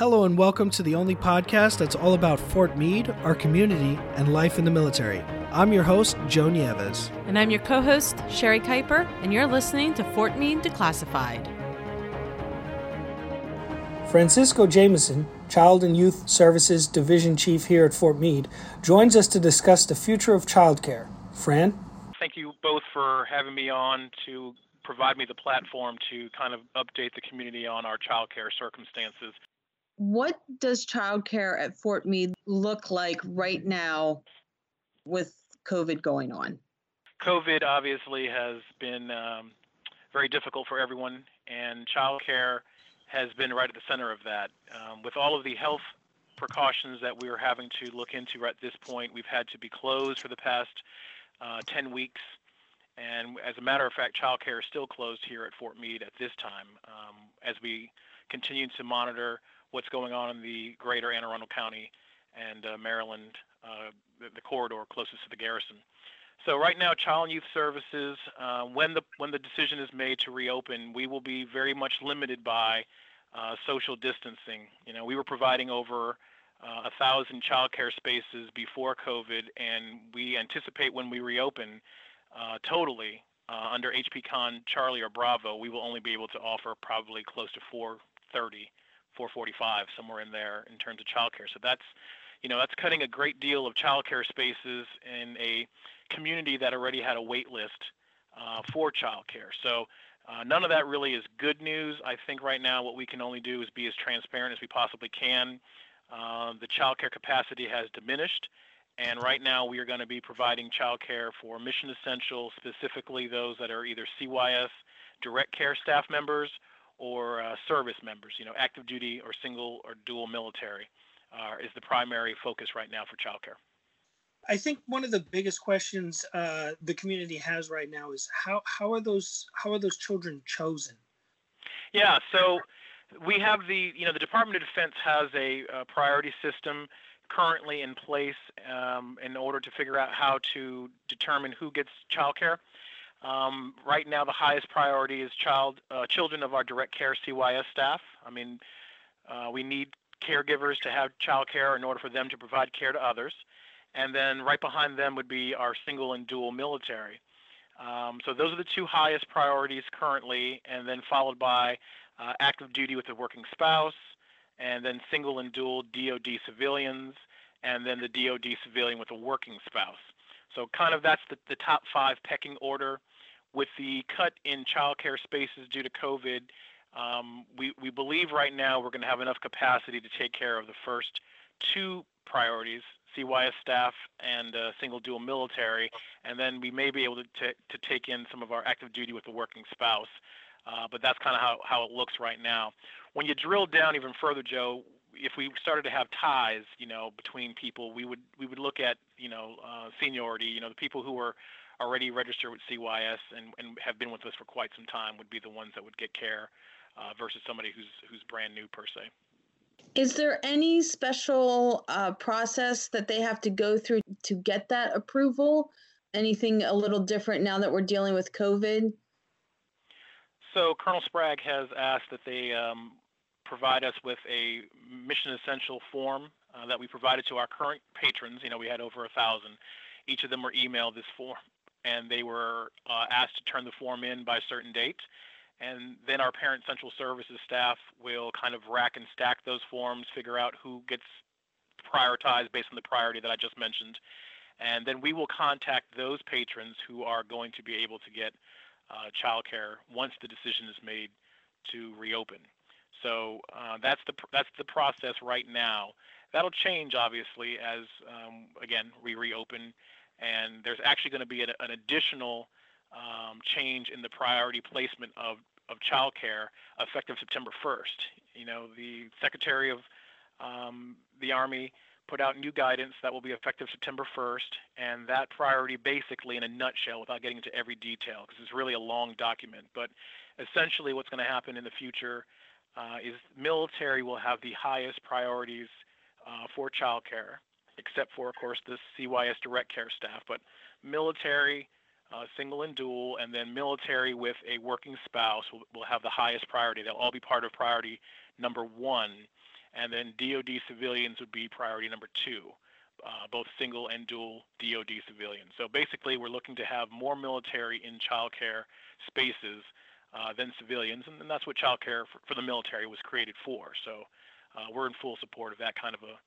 Hello and welcome to the only podcast that's all about Fort Meade, our community, and life in the military. I'm your host, Joe Nieves. And I'm your co host, Sherry Kuiper, and you're listening to Fort Meade Declassified. Francisco Jameson, Child and Youth Services Division Chief here at Fort Meade, joins us to discuss the future of childcare. Fran? Thank you both for having me on to provide me the platform to kind of update the community on our childcare circumstances. What does childcare at Fort Meade look like right now with COVID going on? COVID obviously has been um, very difficult for everyone, and childcare has been right at the center of that. Um, with all of the health precautions that we are having to look into at this point, we've had to be closed for the past uh, 10 weeks. And as a matter of fact, childcare is still closed here at Fort Meade at this time um, as we continue to monitor what's going on in the greater Anne Arundel County and uh, Maryland, uh, the, the, corridor closest to the garrison. So right now, Child and Youth Services, uh, when the when the decision is made to reopen, we will be very much limited by uh, social distancing. You know, we were providing over uh, a thousand child care spaces before COVID, and we anticipate when we reopen uh, totally under HPCon Charlie or Bravo, we will only be able to offer probably close to 430 445 somewhere in there in terms of childcare. So that's you know that's cutting a great deal of childcare spaces in a community that already had a wait list uh, for childcare. So uh, none of that really is good news. I think right now what we can only do is be as transparent as we possibly can. Uh, the childcare capacity has diminished, and right now we are going to be providing childcare for mission essential, specifically those that are either CYS direct care staff members or uh, service members, you know, active duty or single or dual military, uh, is the primary focus right now for childcare. I think one of the biggest questions uh, the community has right now is how how are those how are those children chosen? Yeah, so we have the you know the Department of Defense has a, a priority system currently in place um, in order to figure out how to determine who gets childcare. Um, right now, the highest priority is child uh, children of our direct care CYS staff. I mean, uh, we need caregivers to have child care in order for them to provide care to others. And then right behind them would be our single and dual military. Um, so those are the two highest priorities currently, and then followed by uh, active duty with a working spouse, and then single and dual DoD civilians, and then the DoD civilian with a working spouse. So kind of that's the, the top five pecking order with the cut in childcare spaces due to COVID, um, we, we believe right now we're going to have enough capacity to take care of the first two priorities, CYS staff and uh, single dual military, and then we may be able to, t- to take in some of our active duty with the working spouse. Uh, but that's kind of how, how it looks right now. When you drill down even further, Joe, if we started to have ties, you know, between people, we would we would look at you know uh, seniority. You know, the people who were already registered with CYS and, and have been with us for quite some time would be the ones that would get care uh, versus somebody who's who's brand new per se. Is there any special uh, process that they have to go through to get that approval? Anything a little different now that we're dealing with COVID? So Colonel Spragg has asked that they um, provide us with a mission essential form uh, that we provided to our current patrons. You know, we had over a thousand. Each of them were emailed this form, and they were uh, asked to turn the form in by a certain date. And then our Parent Central Services staff will kind of rack and stack those forms, figure out who gets prioritized based on the priority that I just mentioned. And then we will contact those patrons who are going to be able to get uh, childcare once the decision is made to reopen. So uh, that's the that's the process right now. That'll change obviously as um, again we reopen and there's actually going to be an, an additional um, change in the priority placement of, of child care effective September 1st. You know, the Secretary of um, the Army put out new guidance that will be effective September 1st, and that priority basically, in a nutshell, without getting into every detail, because it's really a long document, but essentially what's going to happen in the future uh, is military will have the highest priorities uh, for childcare except for, of course, the CYS direct care staff. But military, uh, single and dual, and then military with a working spouse will, will have the highest priority. They'll all be part of priority number one. and then DoD civilians would be priority number two. Uh, both single and dual DoD civilians. So basically, we're looking to have more military in childcare spaces uh, than civilians, and, and that's what childcare for, for the military was created for. So uh, we're in full support of that kind of a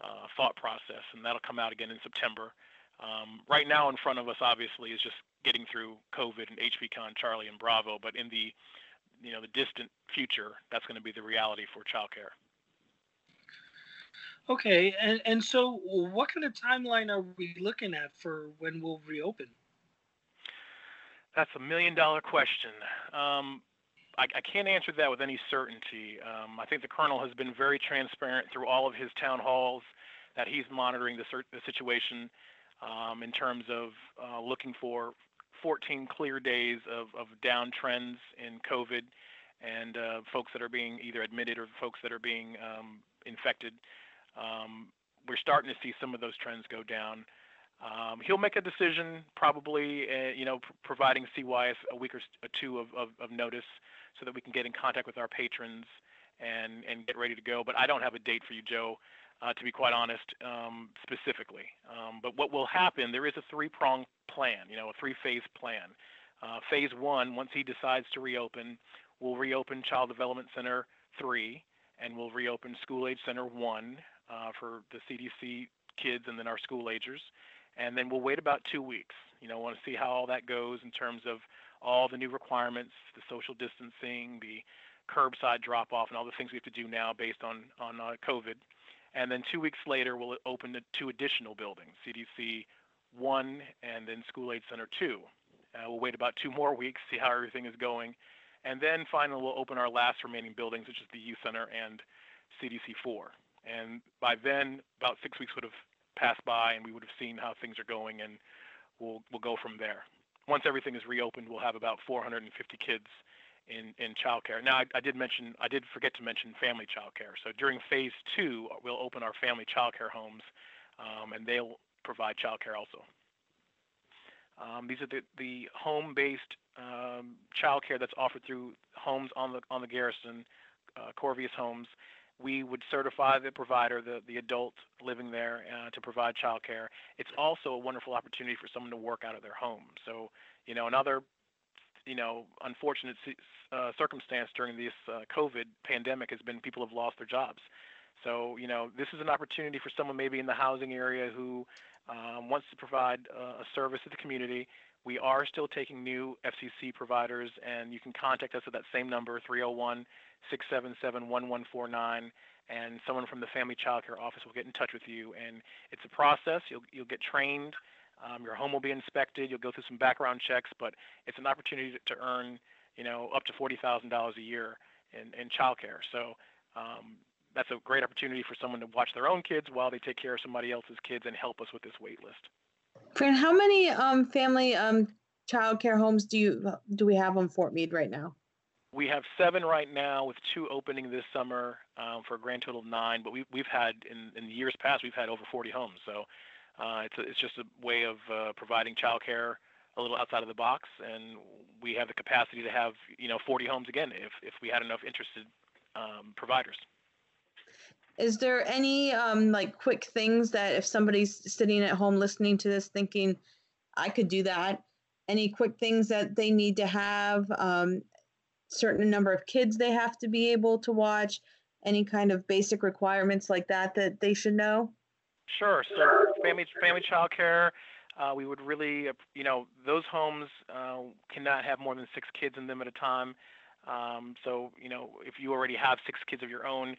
uh, thought process, and that'll come out again in September. Um, right now, in front of us, obviously, is just getting through COVID and HPCon, Charlie, and Bravo. But in the you know the distant future, that's going to be the reality for childcare. Okay, and and so what kind of timeline are we looking at for when we'll reopen? That's a million dollar question. Um, I, I, can't answer that with any certainty. Um, I think the colonel has been very transparent through all of his town halls that he's monitoring the, the situation um, in terms of uh, looking for 14 clear days of, of down trends in COVID and uh, folks that are being either admitted or folks that are being um, infected. Um, we're starting to see some of those trends go down. Um, he'll make a decision, probably, uh, you know, pr- providing CYS a week or two of, of, of, notice, so that we can get in contact with our patrons and and get ready to go. But I don't have a date for you, Joe, uh, to be quite honest, um, specifically. Um, but what will happen? There is a three prong plan, you know, a three-phase plan. Uh, phase one, once he decides to reopen, we'll reopen Child Development Center three, and we'll reopen School Age Center one uh, for the CDC kids and then our school agers. And then we'll wait about two weeks. You know, want to see how all that goes in terms of all the new requirements, the social distancing, the curbside drop off, and all the things we have to do now based on on uh, COVID. And then two weeks later, we'll open the two additional buildings, CDC one and then School Age Center two. Uh, we'll wait about two more weeks, see how everything is going, and then finally we'll open our last remaining buildings, which is the Youth Center and CDC four. And by then, about six weeks would have passed by, and we would have seen how things are going, and we'll we'll go from there. Once everything is reopened, we'll have about 450 kids in in childcare. Now, I, I did mention I did forget to mention family childcare. So during phase two, we'll open our family childcare homes, um, and they'll provide childcare also. Um, these are the, the home-based um, childcare that's offered through homes on the on the garrison, uh, Corvias Homes, we would certify the provider, the, the adult living there, uh, to provide childcare. It's also a wonderful opportunity for someone to work out of their home. So, you know, another, you know, unfortunate uh, circumstance during this uh, COVID pandemic has been people have lost their jobs. So, you know, this is an opportunity for someone maybe in the housing area who um, wants to provide uh, a service to the community. We are still taking new FCC providers, and you can contact us at that same number, 301 677 1149 and someone from the family child care office will get in touch with you. And it's a process. You'll you'll get trained. Um, your home will be inspected. You'll go through some background checks, but it's an opportunity to, earn, you know, up to forty thousand dollars a year in in child care. So um, that's a great opportunity for someone to watch their own kids while they take care of somebody else's kids and help us with this wait list. Fran, how many um, family um, child care homes do you do we have on Fort Meade right now? We have seven right now, with two opening this summer um, for a grand total of nine. But we, we've had in, in years past, we've had over 40 homes. So uh, it's a, it's just a way of uh, providing childcare a little outside of the box, and we have the capacity to have you know 40 homes again if if we had enough interested um, providers. Is there any um, like quick things that if somebody's sitting at home listening to this thinking, I could do that? Any quick things that they need to have? Um, certain number of kids they have to be able to watch any kind of basic requirements like that that they should know sure so family family child care uh, we would really you know those homes uh, cannot have more than six kids in them at a time um, so you know if you already have six kids of your own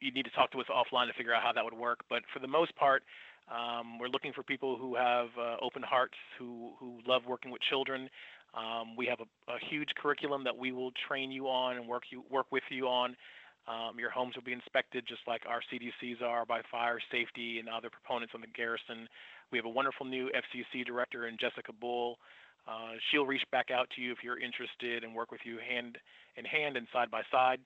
you need to talk to us offline to figure out how that would work but for the most part um, we're looking for people who have uh, open hearts who who love working with children um, we have a, a, huge curriculum that we will train you on and work you work with you on. Um, your homes will be inspected just like our CDCs are by fire safety and other proponents on the garrison. We have a wonderful new FCC director in Jessica Bull. Uh, she'll reach back out to you if you're interested and work with you hand in hand and side by side.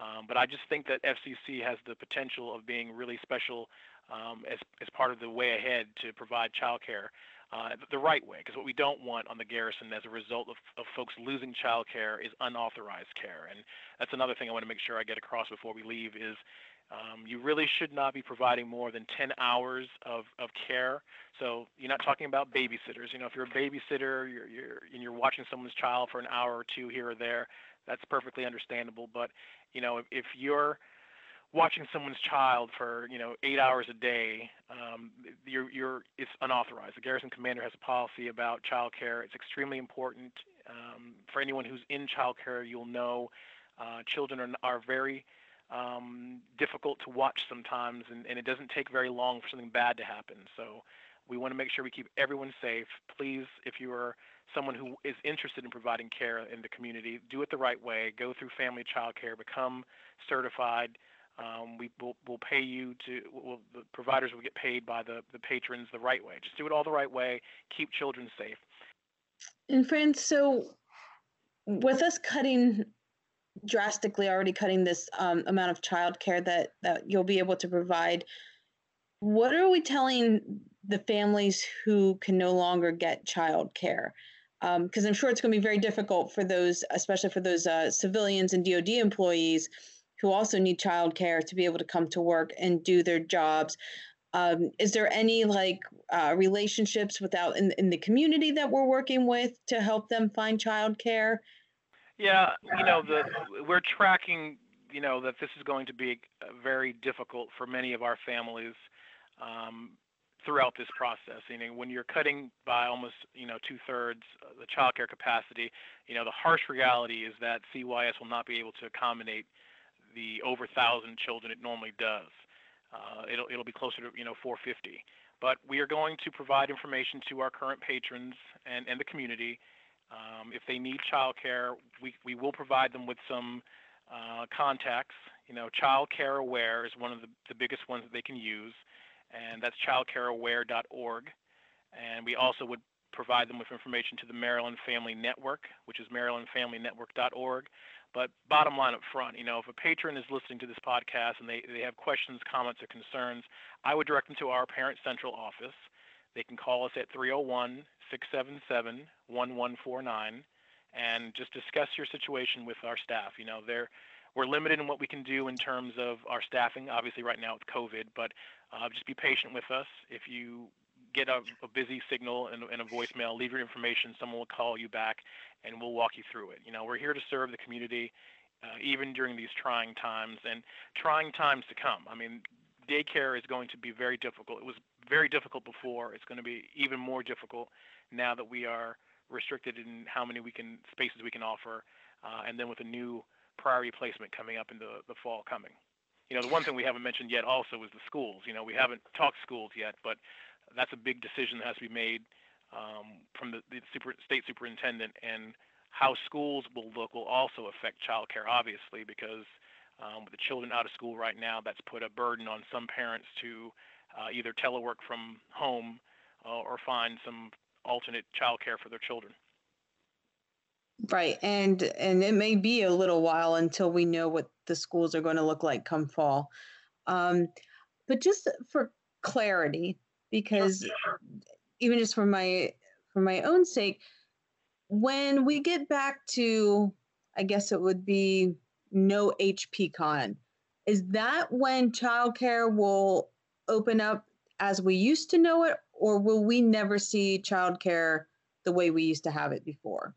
Um, but I just think that FCC has the potential of being really special um, as, as part of the way ahead to provide childcare uh, the right way, because what we don't want on the garrison as a result of, of folks losing child care is unauthorized care. And that's another thing I want to make sure I get across before we leave is Um, you really should not be providing more than 10 hours of, of care. So you're not talking about babysitters. You know, if you're a babysitter, you're, you're and you're watching someone's child for an hour or two here or there, that's perfectly understandable. But you know, if, if you're watching someone's child for you know eight hours a day, um, you're, you're it's unauthorized. The garrison commander has a policy about child care. It's extremely important um, for anyone who's in child care. You'll know uh, children are, are very um, difficult to watch sometimes, and, and it doesn't take very long for something bad to happen. So we want to make sure we keep everyone safe. Please, if you are someone who is interested in providing care in the community, do it the right way. Go through family child care, become certified. Um, we will we'll pay you to, well, the providers will get paid by the, the patrons the right way. Just do it all the right way. Keep children safe. And friends, so with us cutting drastically already cutting this um, amount of childcare that that you'll be able to provide. What are we telling the families who can no longer get child care Because um, I'm sure it's going to be very difficult for those, especially for those uh, civilians and DoD employees who also need child care to be able to come to work and do their jobs. Um, is there any like uh, relationships without in, in the community that we're working with to help them find child care Yeah, you know, the we're tracking, you know, that this is going to be very difficult for many of our families um, throughout this process. You know, when you're cutting by almost, you know, two thirds the child care capacity, you know, the harsh reality is that CYS will not be able to accommodate the over thousand children it normally does. Uh, it'll it'll be closer to you know 450. But we are going to provide information to our current patrons and, and the community um, if they need childcare, we, we will provide them with some uh, contacts. You know, Child Care Aware is one of the, the biggest ones that they can use, and that's childcareaware.org. And we also would provide them with information to the Maryland Family Network, which is marylandfamilynetwork.org. But bottom line up front, you know, if a patron is listening to this podcast and they, they have questions, comments, or concerns, I would direct them to our Parent Central office. They can call us at 301 677 1149 and just discuss your situation with our staff. You know, they're, we're limited in what we can do in terms of our staffing, obviously, right now with COVID, but uh, just be patient with us. If you get a, a busy signal and, and, a voicemail, leave your information, someone will call you back and we'll walk you through it. You know, we're here to serve the community. Uh, even during these trying times and trying times to come. I mean, daycare is going to be very difficult. It was very difficult before. It's going to be even more difficult now that we are restricted in how many we can spaces we can offer, uh, and then with a new priority placement coming up in the, the fall coming. You know, the one thing we haven't mentioned yet also is the schools. You know, we haven't talked schools yet, but that's a big decision that has to be made um, from the, the super, state superintendent, and how schools will look will also affect childcare, obviously, because um, with the children out of school right now, that's put a burden on some parents to uh, either telework from home uh, or find some alternate childcare for their children. Right, and and it may be a little while until we know what the schools are going to look like come fall. Um, but just for clarity, because even just for my for my own sake, when we get back to, I guess it would be no HP Con, is that when childcare will open up as we used to know it, or will we never see childcare the way we used to have it before?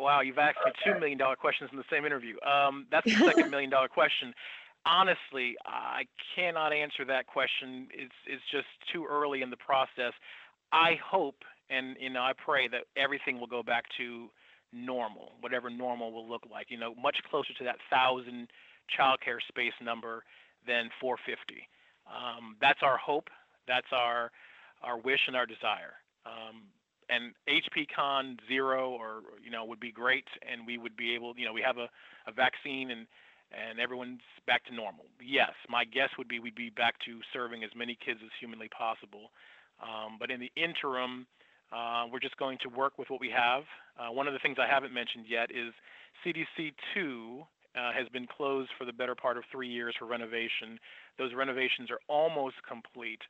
Wow, you've asked me two million dollar questions in the same interview. Um, that's the second million dollar question. Honestly, I cannot answer that question. It's it's just too early in the process. I hope and you know I pray that everything will go back to normal, whatever normal will look like. You know, much closer to that thousand childcare space number than 450. Um, that's our hope. That's our our wish and our desire. Um, and HP Con zero or you know would be great, and we would be able, you know, we have a, a vaccine and and everyone's back to normal. Yes, my guess would be we'd be back to serving as many kids as humanly possible. Um, but in the interim, uh, we're just going to work with what we have. Uh, one of the things I haven't mentioned yet is CDC 2 uh, has been closed for the better part of three years for renovation. Those renovations are almost complete,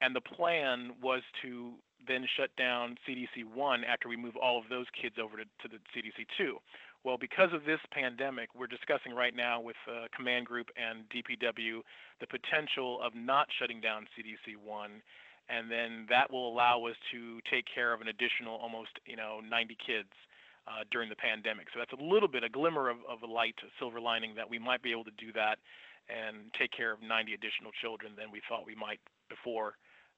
and the plan was to then shut down CDC 1 after we move all of those kids over to, to the CDC 2. Well, because of this pandemic, we're discussing right now with uh, Command Group and DPW the potential of not shutting down CDC 1 and then that will allow us to take care of an additional almost you know 90 kids uh, during the pandemic. So that's a little bit a glimmer of, of a light, a silver lining that we might be able to do that and take care of 90 additional children than we thought we might before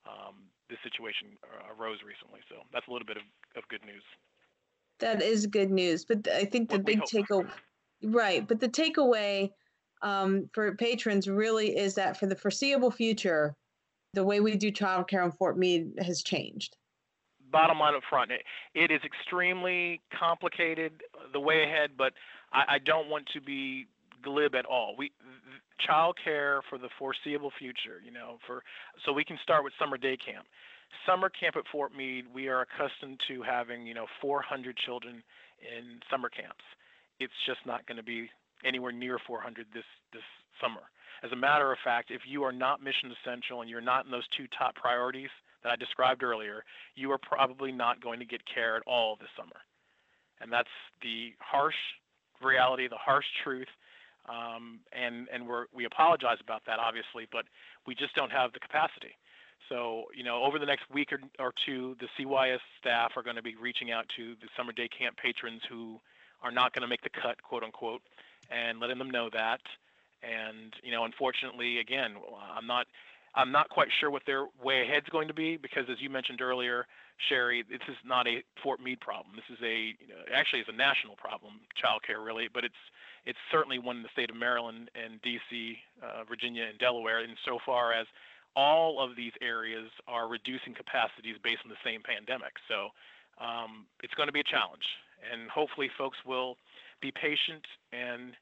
um, this situation uh, arose recently. So that's a little bit of, of good news. That is good news, but I think the big takeaway, right? But the takeaway um, for patrons really is that for the foreseeable future, the way we do childcare in Fort Meade has changed? Bottom line up front, it, it is extremely complicated the way ahead, but I, I don't want to be glib at all. We childcare for the foreseeable future, you know, for so we can start with summer day camp. Summer camp at Fort Meade, we are accustomed to having, you know, 400 children in summer camps. It's just not going to be anywhere near 400 this this summer. As a matter of fact, if you are not mission essential and you're not in those two top priorities that I described earlier, you are probably not going to get care at all this summer. And that's the harsh reality, the harsh truth. Um, and and we're, we apologize about that, obviously, but we just don't have the capacity. So, you know, over the next week or, or two, the CYS staff are going to be reaching out to the summer day camp patrons who are not going to make the cut, quote unquote, and letting them know that. And you know, unfortunately, again, I'm not I'm not quite sure what their way ahead is going to be because, as you mentioned earlier, Sherry, this is not a Fort Meade problem. This is a you know, actually is a national problem, childcare really, but it's it's certainly one in the state of Maryland and D.C., uh, Virginia, and Delaware. And so far as all of these areas are reducing capacities based on the same pandemic, so um, it's going to be a challenge. And hopefully, folks will be patient and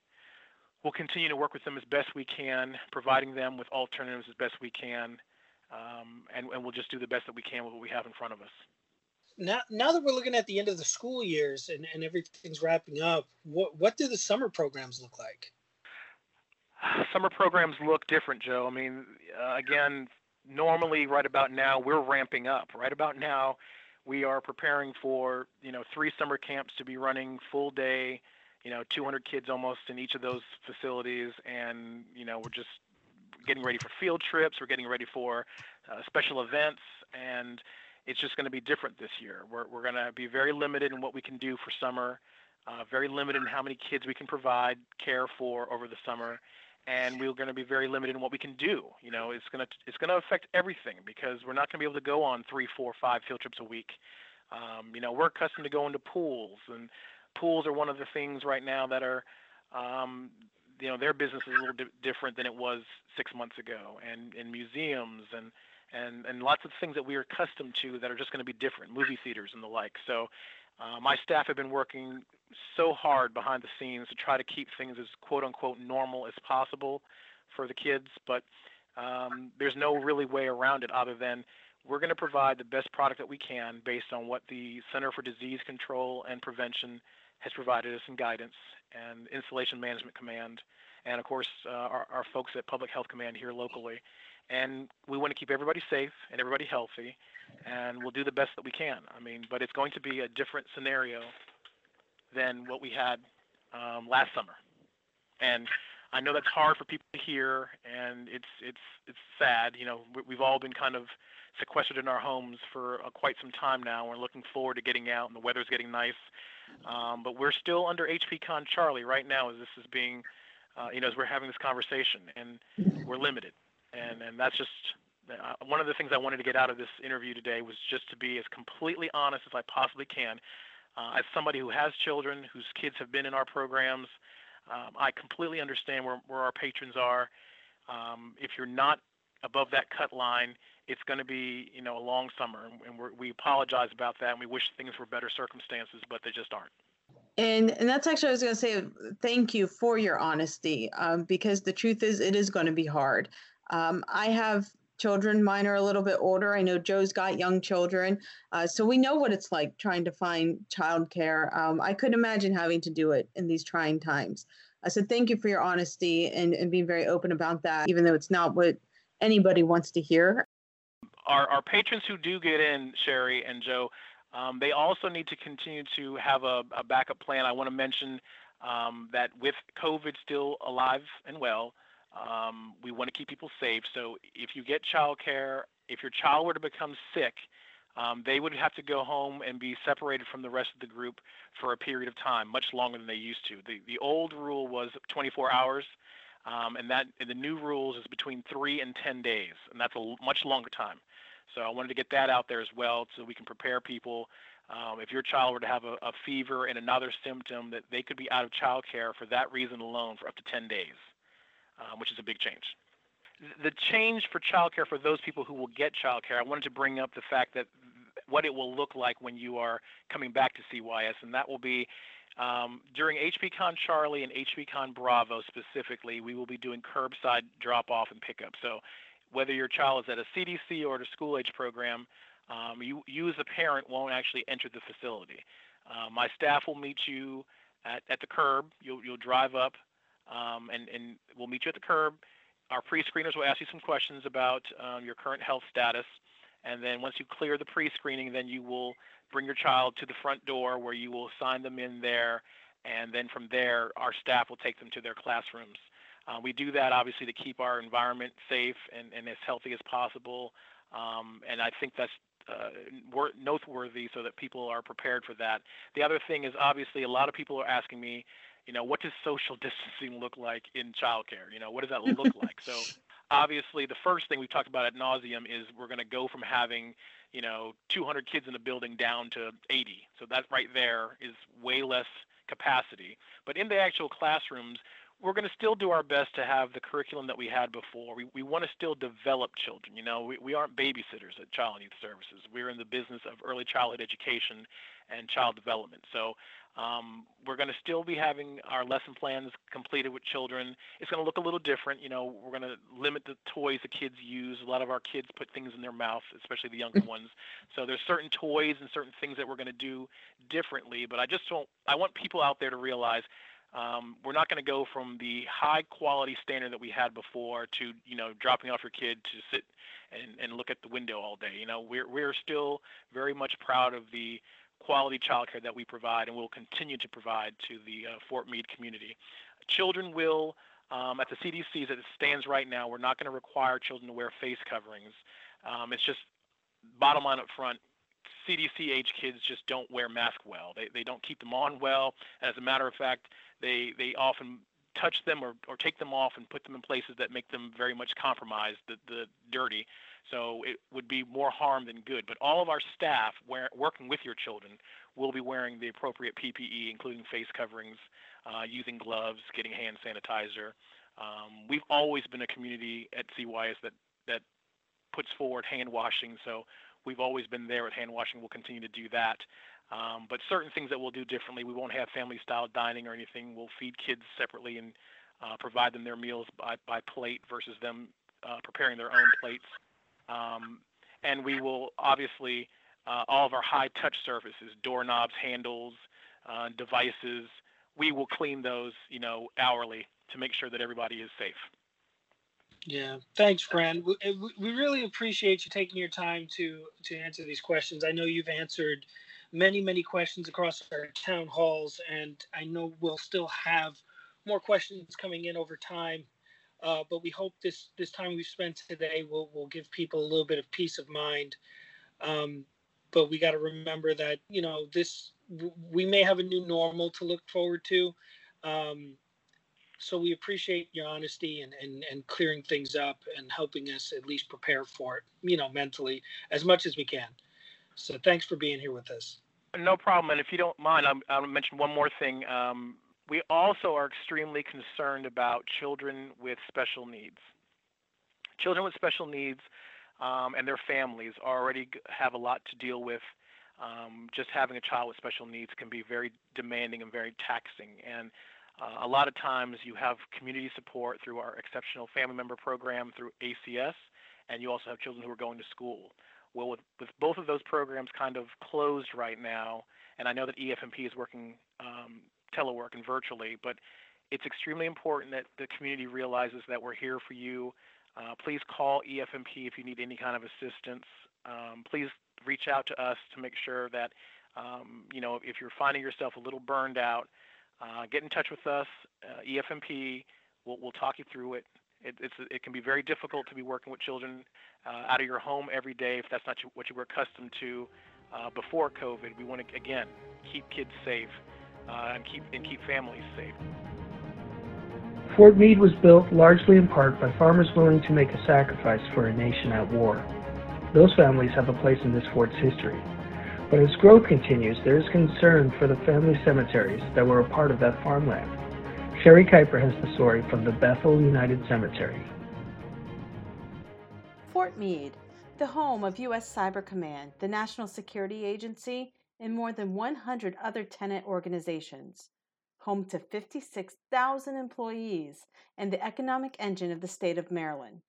we'll continue to work with them as best we can, providing them with alternatives as best we can, um, and, and we'll just do the best that we can with what we have in front of us. Now, now that we're looking at the end of the school years and, and everything's wrapping up, what what do the summer programs look like? Summer programs look different, Joe. I mean, uh, again, normally right about now we're ramping up. Right about now, we are preparing for you know three summer camps to be running full day you know 200 kids almost in each of those facilities and you know we're just getting ready for field trips we're getting ready for uh, special events and it's just going to be different this year. We're, we're going to be very limited in what we can do for summer uh, very limited in how many kids we can provide care for over the summer and we're going to be very limited in what we can do. You know it's going to it's going to affect everything because we're not going to be able to go on three four five field trips a week. Um, you know we're accustomed to going to pools and pools are one of the things right now that are, um, you know, their business is a little di- different than it was six months ago, and in museums and and and lots of things that we are accustomed to that are just going to be different, movie theaters and the like. So. Uh, my staff have been working so hard behind the scenes to try to keep things as quote unquote normal as possible for the kids, but um, there's no really way around it other than we're going to provide the best product that we can based on what the Center for Disease Control and Prevention has provided us in guidance and Installation Management Command, and of course uh, our, our, folks at Public Health Command here locally. And we want to keep everybody safe and everybody healthy, and we'll do the best that we can. I mean, but it's going to be a different scenario than what we had um, last summer, and I know that's hard for people to hear, and it's it's it's sad. You know, we've all been kind of sequestered in our homes for uh, quite some time now. We're looking forward to getting out, and the weather's getting nice. Um, but we're still under HP Con Charlie right now as this is being, uh, you know, as we're having this conversation, and we're limited. And and that's just uh, one of the things I wanted to get out of this interview today was just to be as completely honest as I possibly can. Uh, as somebody who has children whose kids have been in our programs, um, I completely understand where, where our patrons are. Um, if you're not above that cut line, it's going to be you know a long summer, and we apologize about that, and we wish things were better circumstances, but they just aren't. And and that's actually I was going to say thank you for your honesty, um, because the truth is it is going to be hard. Um, I have children; mine are a little bit older. I know Joe's got young children, uh, so we know what it's like trying to find childcare. Um, I couldn't imagine having to do it in these trying times. I said thank you for your honesty and, and being very open about that, even though it's not what anybody wants to hear our, our patrons who do get in, Sherry and Joe, Um, they also need to continue to have a, a backup plan. I want to mention um, that with COVID still alive and well, um, we want to keep people safe. So if you get childcare, if your child were to become sick, um, they would have to go home and be separated from the rest of the group for a period of time, much longer than they used to. The, the old rule was 24 hours, um, and that and the new rules is between three and 10 days, and that's a much longer time. So I wanted to get that out there as well, so we can prepare people. Um, if your child were to have a, a, fever and another symptom, that they could be out of childcare for that reason alone for up to 10 days, um, which is a big change the change for childcare for those people who will get childcare, I wanted to bring up the fact that what it will look like when you are coming back to CYS, and that will be um, during HPCon Charlie and HPCon Bravo specifically, we will be doing curbside drop off and pickup. So whether your child is at a CDC or at a school age program, um, you, you as a parent won't actually enter the facility. Uh, my staff will meet you at, at the curb. You'll, you'll drive up um, and, and we'll meet you at the curb our pre-screeners will ask you some questions about um, your current health status, and then once you clear the pre-screening, then you will bring your child to the front door where you will sign them in there, and then from there, our staff will take them to their classrooms. Uh, we do that obviously to keep our environment safe and, and as healthy as possible, um, and I think that's uh, noteworthy so that people are prepared for that. The other thing is obviously a lot of people are asking me, you know, what does social distancing look like in childcare? You know, what does that look like? So obviously the first thing we've talked about at nauseum is we're going to go from having, you know, 200 kids in a building down to 80. So that right there is way less capacity. But in the actual classrooms, we're going to still do our best to have the curriculum that we had before. We, we want to still develop children. You know, we, we aren't babysitters at Child and Youth Services. We're in the business of early childhood education and child development. So um, we're going to still be having our lesson plans completed with children. It's going to look a little different. You know, we're going to limit the toys the kids use. A lot of our kids put things in their mouth, especially the younger ones. So there's certain toys and certain things that we're going to do differently. But I just don't. I want people out there to realize um, we're not going to go from the high quality standard that we had before to you know dropping off your kid to sit and, and look at the window all day. You know, we're we're still very much proud of the quality childcare that we provide and will continue to provide to the uh, Fort Meade community. Children will, um, at the CDC as it stands right now, we're not going to require children to wear face coverings. Um, it's just bottom line up front. CDC age kids just don't wear masks well. They, they don't keep them on well. As a matter of fact, they, they often touch them or, or take them off and put them in places that make them very much compromised, the, the dirty. So it would be more harm than good. But all of our staff working with your children will be wearing the appropriate PPE, including face coverings, uh, using gloves, getting hand sanitizer. Um, we've always been a community at CYS that, that puts forward hand washing. So we've always been there at hand washing. We'll continue to do that. Um, but certain things that we'll do differently, we won't have family style dining or anything. We'll feed kids separately and uh, provide them their meals by, by plate versus them uh, preparing their own plates. Um, and we will obviously, uh, all of our high touch surfaces, doorknobs, handles, uh, devices, we will clean those, you know, hourly to make sure that everybody is safe. Yeah, thanks, Fran. We, we really appreciate you taking your time to to answer these questions. I know you've answered many, many questions across our town halls, and I know we'll still have more questions coming in over time. Uh, but we hope this this time we've spent today will will give people a little bit of peace of mind. Um, but we got to remember that you know this we may have a new normal to look forward to. Um, so we appreciate your honesty and, and and clearing things up and helping us at least prepare for it, you know, mentally as much as we can. So thanks for being here with us. No problem. And if you don't mind, I'm, I'll mention one more thing. Um, we also are extremely concerned about children with special needs. Children with special needs um, and their families already have a lot to deal with. Um, just having a child with special needs can be very demanding and very taxing. And uh, a lot of times you have community support through our exceptional family member program through ACS, and you also have children who are going to school. Well, with, with both of those programs kind of closed right now, and I know that EFMP is working um, telework and virtually, but it's extremely important that the community realizes that we're here for you. Uh, please call EFMP if you need any kind of assistance. Um, please reach out to us to make sure that um, you know if you're finding yourself a little burned out, uh, get in touch with us, uh, EFMP. We'll, we'll talk you through it. It, it can be very difficult to be working with children uh, out of your home every day if that's not what you were accustomed to uh, before COVID. We want to again keep kids safe uh, and keep and keep families safe. Fort Meade was built largely in part by farmers willing to make a sacrifice for a nation at war. Those families have a place in this fort's history. But as growth continues, there is concern for the family cemeteries that were a part of that farmland. Sherry Kuiper has the story from the Bethel United Cemetery. Fort Meade, the home of U.S. Cyber Command, the National Security Agency, and more than 100 other tenant organizations home to 56,000 employees and the economic engine of the state of Maryland.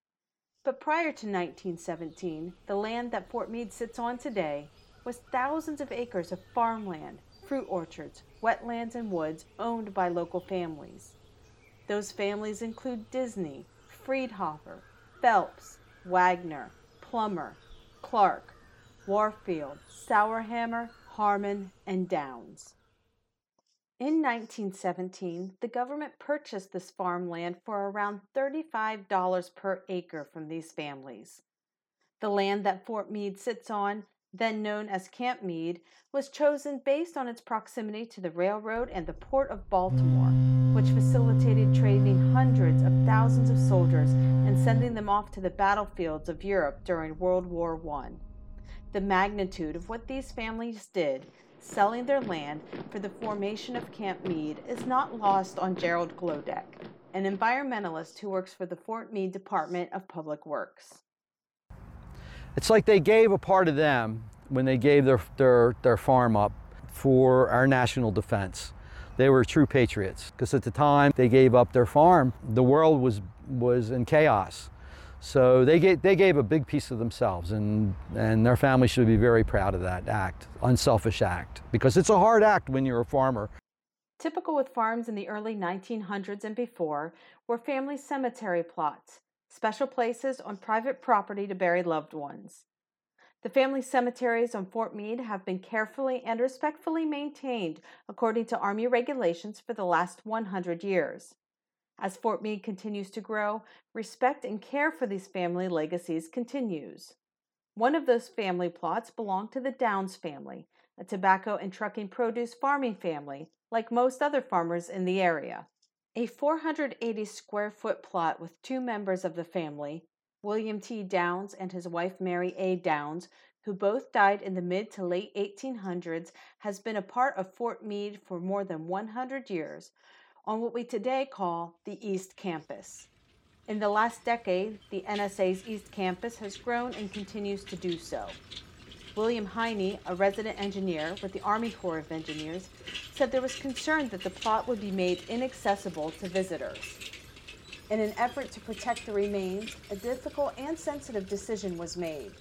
But prior to 1917, the land that Fort Meade sits on today was thousands of acres of farmland, fruit orchards, wetlands, and woods owned by local families. Those families include Disney, Friedhofer, Phelps, Wagner, Plummer, Clark, Warfield, Sauerhammer, Harmon, and Downs. In 1917, the government purchased this farmland for around $35 per acre from these families. The land that Fort Meade sits on, then known as Camp Meade, was chosen based on its proximity to the railroad and the port of Baltimore, which facilitated trading hundreds of thousands of soldiers and sending them off to the battlefields of Europe during World War I. The magnitude of what these families did selling their land for the formation of Camp Meade is not lost on Gerald Glodek, an environmentalist who works for the Fort Meade Department of Public Works. It's like they gave a part of them when they gave their, their, their farm up for our national defense. They were true patriots because at the time they gave up their farm, the world was, was in chaos. So they gave, they gave a big piece of themselves, and, and their family should be very proud of that act, unselfish act, because it's a hard act when you're a farmer. Typical with farms in the early 1900s and before were family cemetery plots, special places on private property to bury loved ones. The family cemeteries on Fort Meade have been carefully and respectfully maintained according to Army regulations for the last 100 years. As Fort Meade continues to grow, respect and care for these family legacies continues. One of those family plots belonged to the Downs family, a tobacco and trucking produce farming family, like most other farmers in the area. A 480 square foot plot with two members of the family, William T. Downs and his wife Mary A. Downs, who both died in the mid to late 1800s, has been a part of Fort Meade for more than 100 years, on what we today call the East Campus. In the last decade, the NSA's East Campus has grown and continues to do so. William Heine, a resident engineer with the Army Corps of Engineers, said there was concern that the plot would be made inaccessible to visitors. In an effort to protect the remains, a difficult and sensitive decision was made.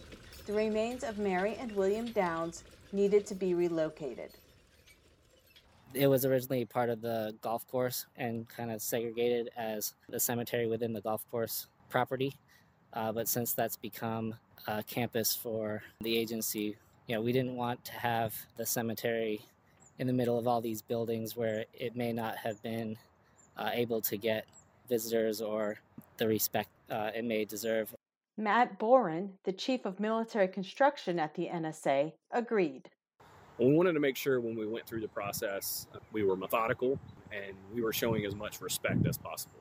The remains of Mary and William Downs needed to be relocated it was originally part of the golf course and kind of segregated as a cemetery within the golf course property. Uh, but since that's become a campus for the agency, you know, we didn't want to have the cemetery in the middle of all these buildings where it may not have been uh, able to get visitors or the respect uh, it may deserve. Matt Boren, the chief of military construction at the NSA, agreed we wanted to make sure when we went through the process, we were methodical and we were showing as much respect as possible.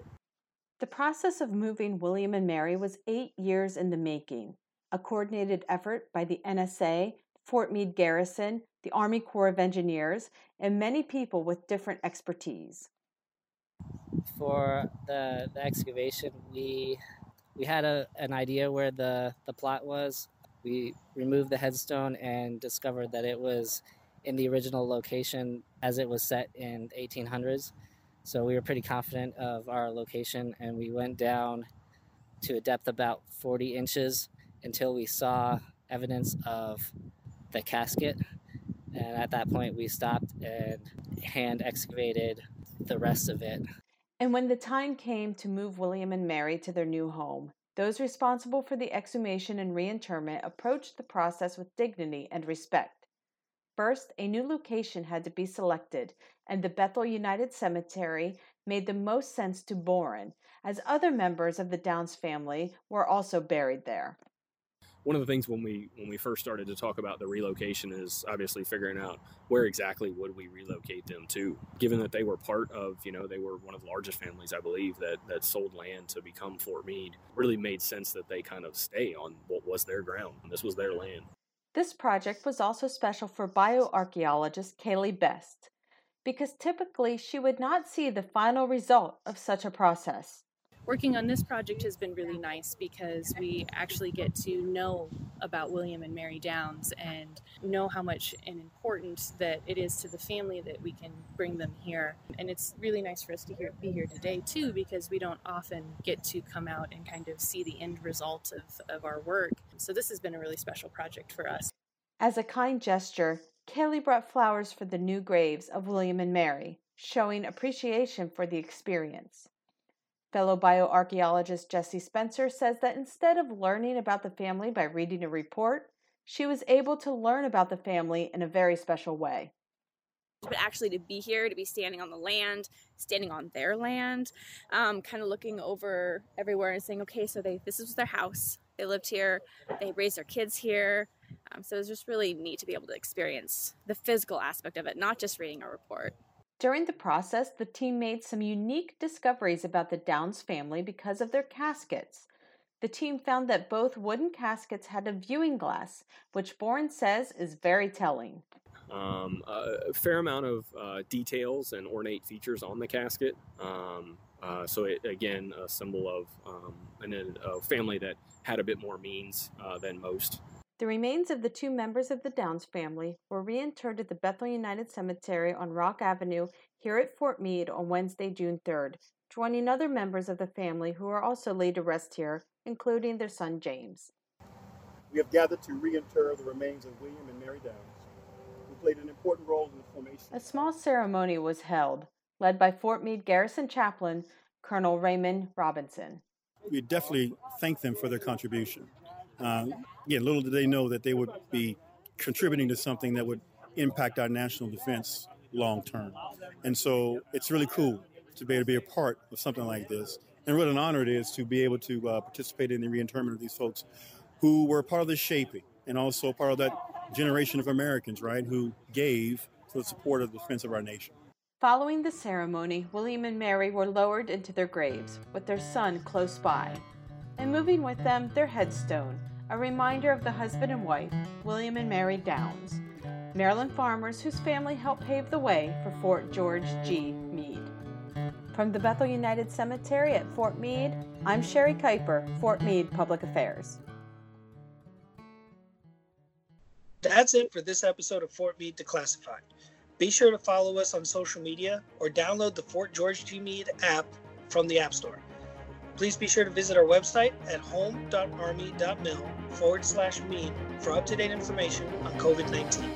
The process of moving William and Mary was eight years in the making, a coordinated effort by the NSA, Fort Meade Garrison, the Army Corps of Engineers, and many people with different expertise. For the, the excavation, we we had a, an idea where the, the plot was, we removed the headstone and discovered that it was in the original location as it was set in 1800s. So we were pretty confident of our location and we went down to a depth about 40 inches until we saw evidence of the casket. And at that point, we stopped and hand excavated the rest of it. And when the time came to move William and Mary to their new home, Those responsible for the exhumation and reinterment approached the process with dignity and respect. First, a new location had to be selected, and the Bethel United Cemetery made the most sense to Boren, as other members of the Downs family were also buried there. One of the things when we when we first started to talk about the relocation is obviously figuring out where exactly would we relocate them to given that they were part of you know they were one of the largest families i believe that that sold land to become fort meade. Really made sense that they kind of stay on what was their ground this was their land. This project was also special for bioarchaeologist kaylee best because typically she would not see the final result of such a process working on this project has been really nice because we actually get to know about William and Mary Downs and know how much and important that it is to the family that we can bring them here. And it's really nice for us to hear, be here today too because we don't often get to come out and kind of see the end result of, of our work. So this has been a really special project for us. As a kind gesture, Kaylee brought flowers for the new graves of William and Mary, showing appreciation for the experience. Fellow bioarchaeologist Jessie Spencer says that instead of learning about the family by reading a report, she was able to learn about the family in a very special way. But actually, to be here, to be standing on the land, standing on their land, um, kind of looking over everywhere and saying, okay, so they this was their house. They lived here. They raised their kids here. Um, so it was just really neat to be able to experience the physical aspect of it, not just reading a report. During the process, the team made some unique discoveries about the Downs family because of their caskets. The team found that both wooden caskets had a viewing glass, which Boren says is very telling. Um, a fair amount of uh, details and ornate features on the casket. Um, uh, so, it, again, a symbol of um, an, a family that had a bit more means uh, than most. The remains of the two members of the Downs family were reinterred at the Bethel United Cemetery on Rock Avenue here at Fort Meade on Wednesday, June 3rd, joining other members of the family who are also laid to rest here, including their son James. We have gathered to reinter the remains of William and Mary Downs, who played an important role in the formation. A small ceremony was held, led by Fort Meade Garrison Chaplain Colonel Raymond Robinson. We definitely thank them for their contribution. Uh, again, little did they know that they would be contributing to something that would impact our national defense long term. And so it's really cool to be able to be a part of something like this. And what an honor it is to be able to uh, participate in the reinterment of these folks who were part of the shaping and also part of that generation of Americans, right, who gave to the support of the defense of our nation. Following the ceremony, William and Mary were lowered into their graves, with their son close by, and moving with them their headstone, a reminder of the husband and wife, William and Mary Downs, Maryland farmers whose family helped pave the way for Fort George G. Meade. From the Bethel United Cemetery at Fort Meade, I'm Sherry Kuiper, Fort Meade Public Affairs. That's it for this episode of Fort Meade Declassified. Be sure to follow us on social media or download the Fort George G. Meade app from the App Store. Please be sure to visit our website at home.army.mil forward slash meade for up to date information on COVID 19.